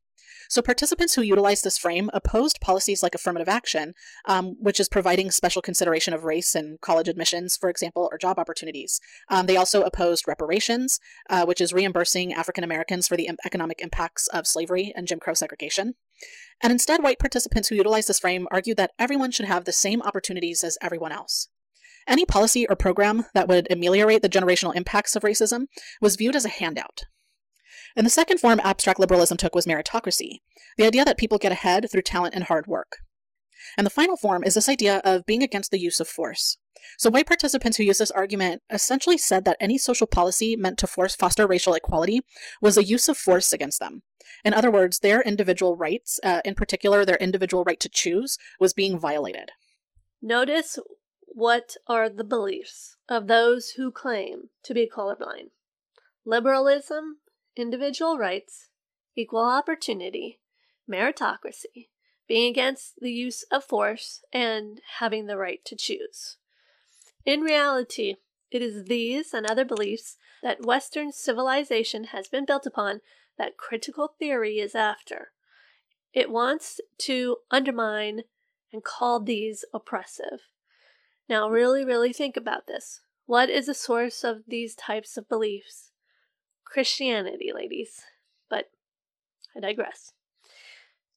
So participants who utilized this frame opposed policies like affirmative action, um, which is providing special consideration of race in college admissions, for example, or job opportunities. Um, they also opposed reparations, uh, which is reimbursing African Americans for the economic impacts of slavery and Jim Crow segregation. And instead, white participants who utilized this frame argued that everyone should have the same opportunities as everyone else. Any policy or program that would ameliorate the generational impacts of racism was viewed as a handout. And the second form abstract liberalism took was meritocracy, the idea that people get ahead through talent and hard work. And the final form is this idea of being against the use of force. So white participants who used this argument essentially said that any social policy meant to force foster racial equality was a use of force against them. In other words, their individual rights, uh, in particular their individual right to choose, was being violated. Notice what are the beliefs of those who claim to be colorblind? Liberalism, individual rights, equal opportunity, meritocracy, being against the use of force, and having the right to choose. In reality, it is these and other beliefs that Western civilization has been built upon that critical theory is after. It wants to undermine and call these oppressive. Now, really, really think about this. What is the source of these types of beliefs? Christianity, ladies. But I digress.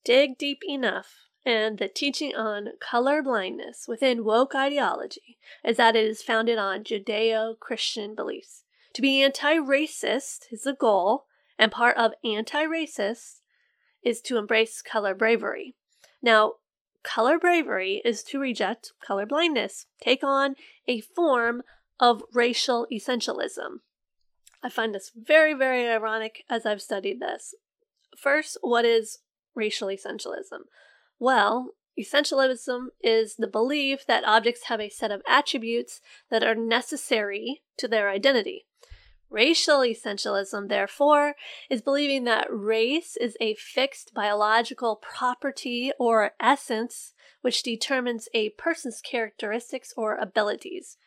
Dig deep enough, and the teaching on color blindness within woke ideology is that it is founded on Judeo Christian beliefs. To be anti racist is the goal, and part of anti racist is to embrace color bravery. Now, color bravery is to reject color blindness, take on a form of racial essentialism. I find this very, very ironic as I've studied this. First, what is racial essentialism? Well, essentialism is the belief that objects have a set of attributes that are necessary to their identity. Racial essentialism, therefore, is believing that race is a fixed biological property or essence which determines a person's characteristics or abilities.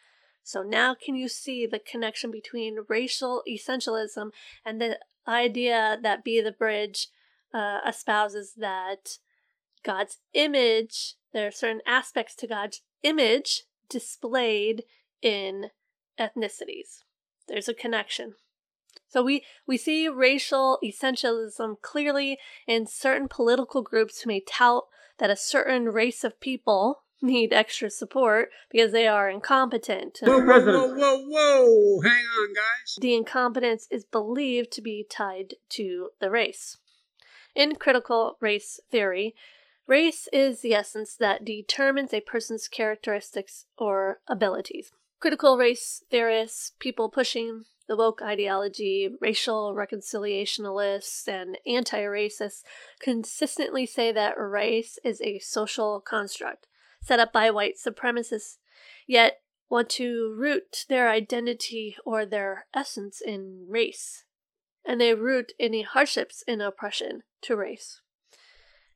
So now can you see the connection between racial essentialism and the idea that Be the Bridge uh, espouses that God's image, there are certain aspects to God's image displayed in ethnicities. There's a connection. So we, we see racial essentialism clearly in certain political groups who may tout that a certain race of people need extra support because they are incompetent. Whoa, whoa, whoa, whoa, whoa! Hang on, guys. The incompetence is believed to be tied to the race. In critical race theory, race is the essence that determines a person's characteristics or abilities. Critical race theorists, people pushing the woke ideology, racial reconciliationalists, and anti racists consistently say that race is a social construct set up by white supremacists, yet want to root their identity or their essence in race. And they root any hardships in oppression to race.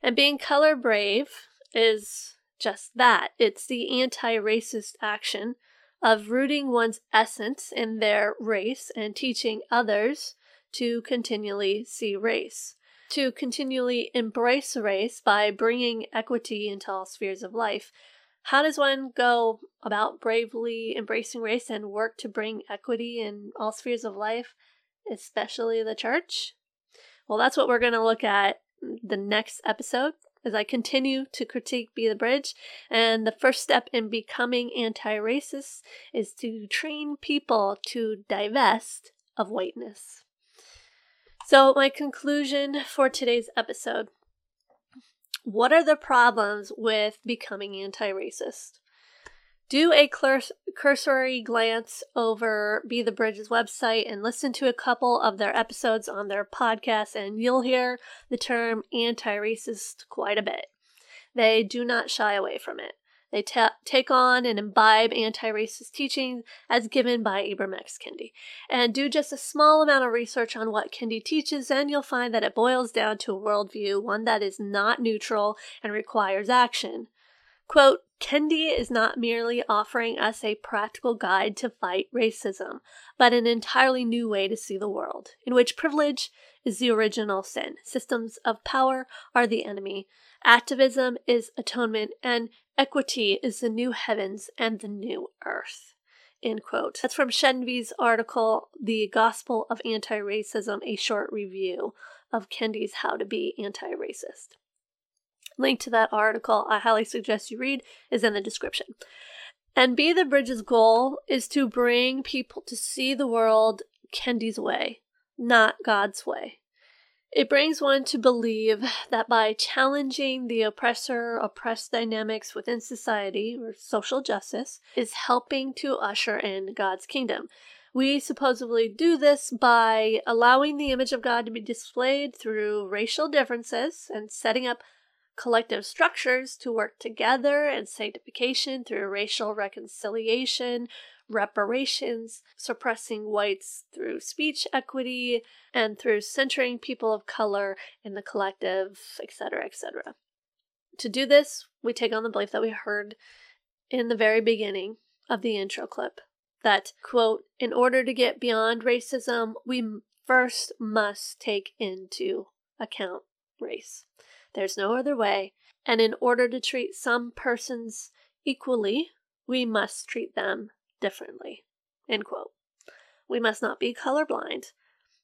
And being color brave is just that it's the anti racist action of rooting one's essence in their race and teaching others to continually see race, to continually embrace race by bringing equity into all spheres of life. How does one go about bravely embracing race and work to bring equity in all spheres of life, especially the church? Well, that's what we're going to look at the next episode as I continue to critique Be the Bridge. And the first step in becoming anti racist is to train people to divest of whiteness. So, my conclusion for today's episode what are the problems with becoming anti racist? Do a cursory glance over Be the Bridge's website and listen to a couple of their episodes on their podcast, and you'll hear the term anti racist quite a bit. They do not shy away from it. They ta- take on and imbibe anti racist teaching as given by Ibram X. Kendi. And do just a small amount of research on what Kendi teaches, and you'll find that it boils down to a worldview, one that is not neutral and requires action. Quote, Kendi is not merely offering us a practical guide to fight racism, but an entirely new way to see the world, in which privilege is the original sin, systems of power are the enemy, activism is atonement, and equity is the new heavens and the new earth. End quote. That's from Shenvi's article, The Gospel of Anti Racism, a short review of Kendi's How to Be Anti Racist. Link to that article I highly suggest you read is in the description. And Be the Bridge's goal is to bring people to see the world Kendi's way, not God's way. It brings one to believe that by challenging the oppressor oppressed dynamics within society, or social justice, is helping to usher in God's kingdom. We supposedly do this by allowing the image of God to be displayed through racial differences and setting up collective structures to work together and sanctification through racial reconciliation, reparations, suppressing whites through speech equity, and through centering people of color in the collective, etc., etc. To do this, we take on the belief that we heard in the very beginning of the intro clip that, quote, in order to get beyond racism, we first must take into account race. There's no other way. And in order to treat some persons equally, we must treat them differently. End quote. We must not be colorblind.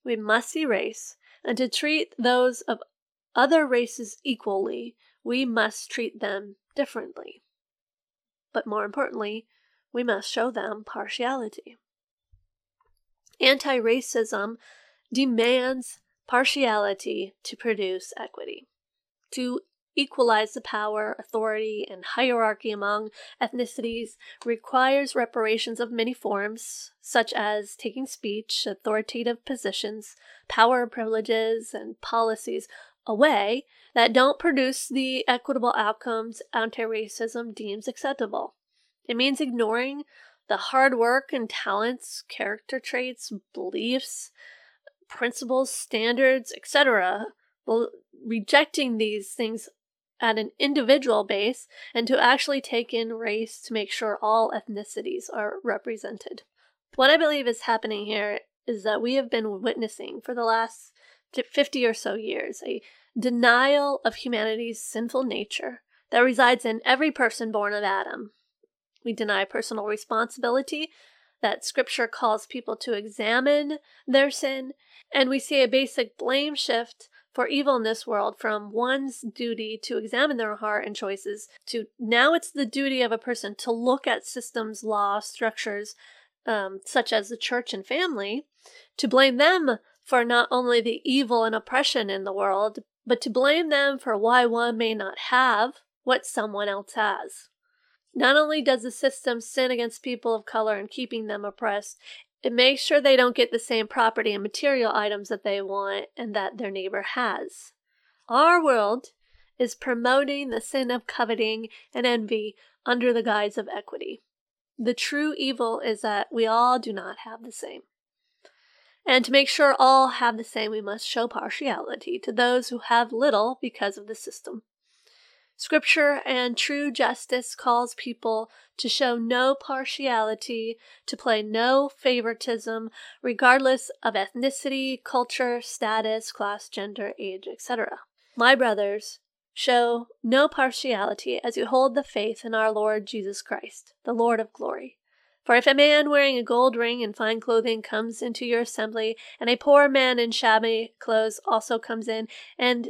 We must see race. And to treat those of other races equally, we must treat them differently. But more importantly, we must show them partiality. Anti racism demands partiality to produce equity to equalize the power, authority, and hierarchy among ethnicities requires reparations of many forms, such as taking speech, authoritative positions, power privileges, and policies away that don't produce the equitable outcomes anti racism deems acceptable. It means ignoring the hard work and talents, character traits, beliefs, principles, standards, etc. Well, rejecting these things at an individual base and to actually take in race to make sure all ethnicities are represented. What I believe is happening here is that we have been witnessing for the last 50 or so years a denial of humanity's sinful nature that resides in every person born of Adam. We deny personal responsibility, that scripture calls people to examine their sin, and we see a basic blame shift for evil in this world from one's duty to examine their heart and choices to now it's the duty of a person to look at systems, law, structures, um, such as the church and family, to blame them for not only the evil and oppression in the world, but to blame them for why one may not have what someone else has. Not only does the system sin against people of color in keeping them oppressed, it makes sure they don't get the same property and material items that they want and that their neighbor has. Our world is promoting the sin of coveting and envy under the guise of equity. The true evil is that we all do not have the same. And to make sure all have the same, we must show partiality to those who have little because of the system. Scripture and true justice calls people to show no partiality, to play no favoritism, regardless of ethnicity, culture, status, class, gender, age, etc. My brothers, show no partiality as you hold the faith in our Lord Jesus Christ, the Lord of glory. For if a man wearing a gold ring and fine clothing comes into your assembly, and a poor man in shabby clothes also comes in, and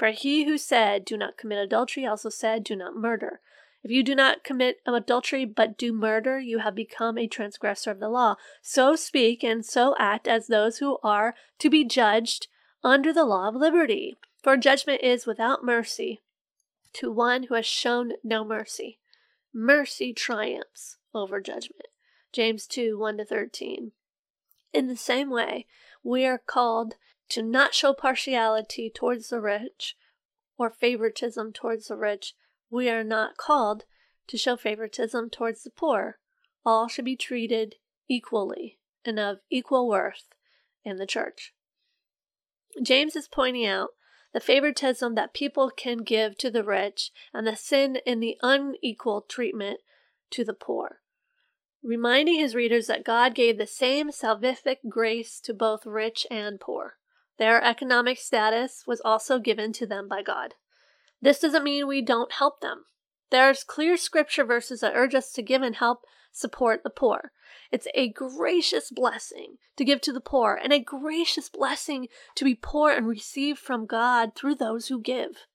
For he who said, Do not commit adultery, also said, Do not murder. If you do not commit adultery but do murder, you have become a transgressor of the law. So speak and so act as those who are to be judged under the law of liberty. For judgment is without mercy to one who has shown no mercy. Mercy triumphs over judgment. James 2 1 to 13. In the same way, we are called to not show partiality towards the rich or favoritism towards the rich. We are not called to show favoritism towards the poor. All should be treated equally and of equal worth in the church. James is pointing out the favoritism that people can give to the rich and the sin in the unequal treatment to the poor reminding his readers that God gave the same salvific grace to both rich and poor. Their economic status was also given to them by God. This doesn't mean we don't help them. There's clear scripture verses that urge us to give and help support the poor. It's a gracious blessing to give to the poor and a gracious blessing to be poor and receive from God through those who give.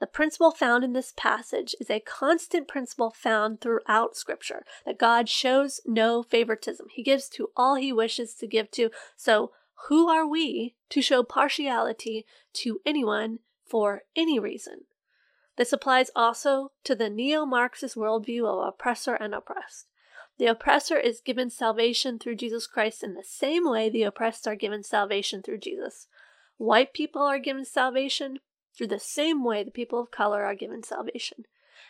The principle found in this passage is a constant principle found throughout Scripture that God shows no favoritism. He gives to all he wishes to give to. So, who are we to show partiality to anyone for any reason? This applies also to the neo Marxist worldview of oppressor and oppressed. The oppressor is given salvation through Jesus Christ in the same way the oppressed are given salvation through Jesus. White people are given salvation through the same way the people of color are given salvation.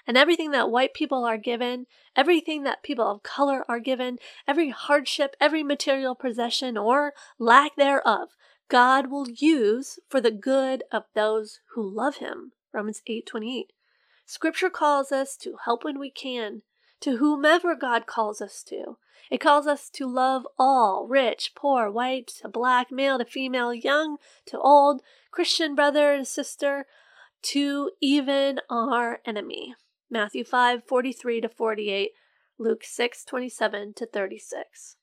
And everything that white people are given, everything that people of color are given, every hardship, every material possession or lack thereof, God will use for the good of those who love him. Romans 8:28. Scripture calls us to help when we can, to whomever God calls us to. It calls us to love all, rich, poor, white, to black, male to female, young to old, Christian brother and sister, to even our enemy. Matthew 5 43 to 48, Luke 6 27 to 36.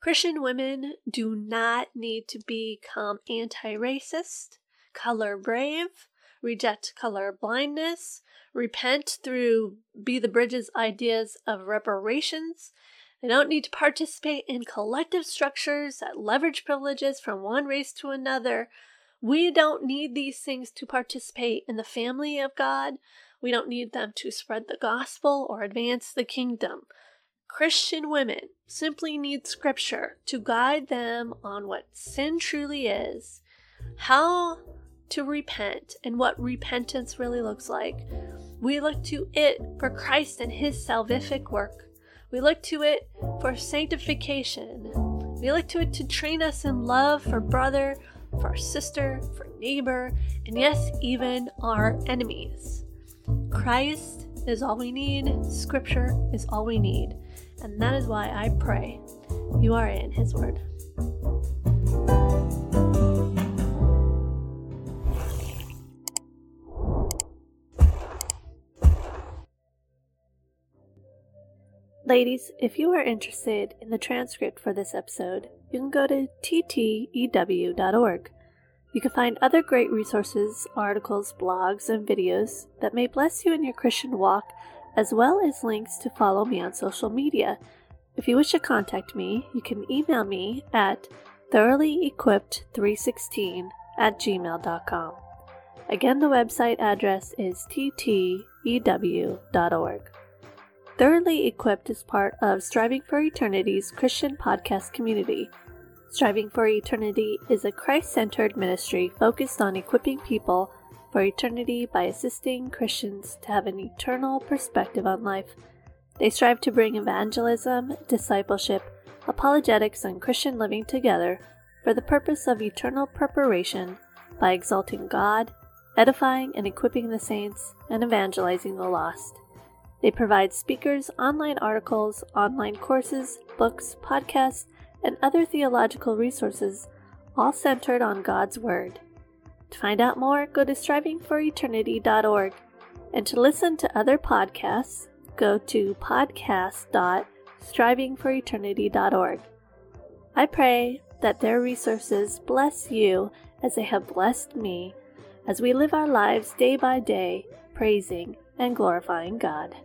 Christian women do not need to become anti racist, color brave, reject color blindness, repent through Be the Bridges ideas of reparations. They don't need to participate in collective structures that leverage privileges from one race to another. We don't need these things to participate in the family of God. We don't need them to spread the gospel or advance the kingdom. Christian women simply need scripture to guide them on what sin truly is, how to repent, and what repentance really looks like. We look to it for Christ and his salvific work. We look to it for sanctification. We look to it to train us in love for brother, for sister, for neighbor, and yes, even our enemies. Christ is all we need, Scripture is all we need, and that is why I pray you are in His Word. Ladies, if you are interested in the transcript for this episode, you can go to ttew.org. You can find other great resources, articles, blogs, and videos that may bless you in your Christian walk, as well as links to follow me on social media. If you wish to contact me, you can email me at thoroughlyequipped316 at gmail.com. Again, the website address is ttew.org. Thoroughly Equipped is part of Striving for Eternity's Christian podcast community. Striving for Eternity is a Christ centered ministry focused on equipping people for eternity by assisting Christians to have an eternal perspective on life. They strive to bring evangelism, discipleship, apologetics, and Christian living together for the purpose of eternal preparation by exalting God, edifying and equipping the saints, and evangelizing the lost. They provide speakers, online articles, online courses, books, podcasts, and other theological resources, all centered on God's Word. To find out more, go to strivingforeternity.org. And to listen to other podcasts, go to podcast.strivingforeternity.org. I pray that their resources bless you as they have blessed me as we live our lives day by day, praising and glorifying God.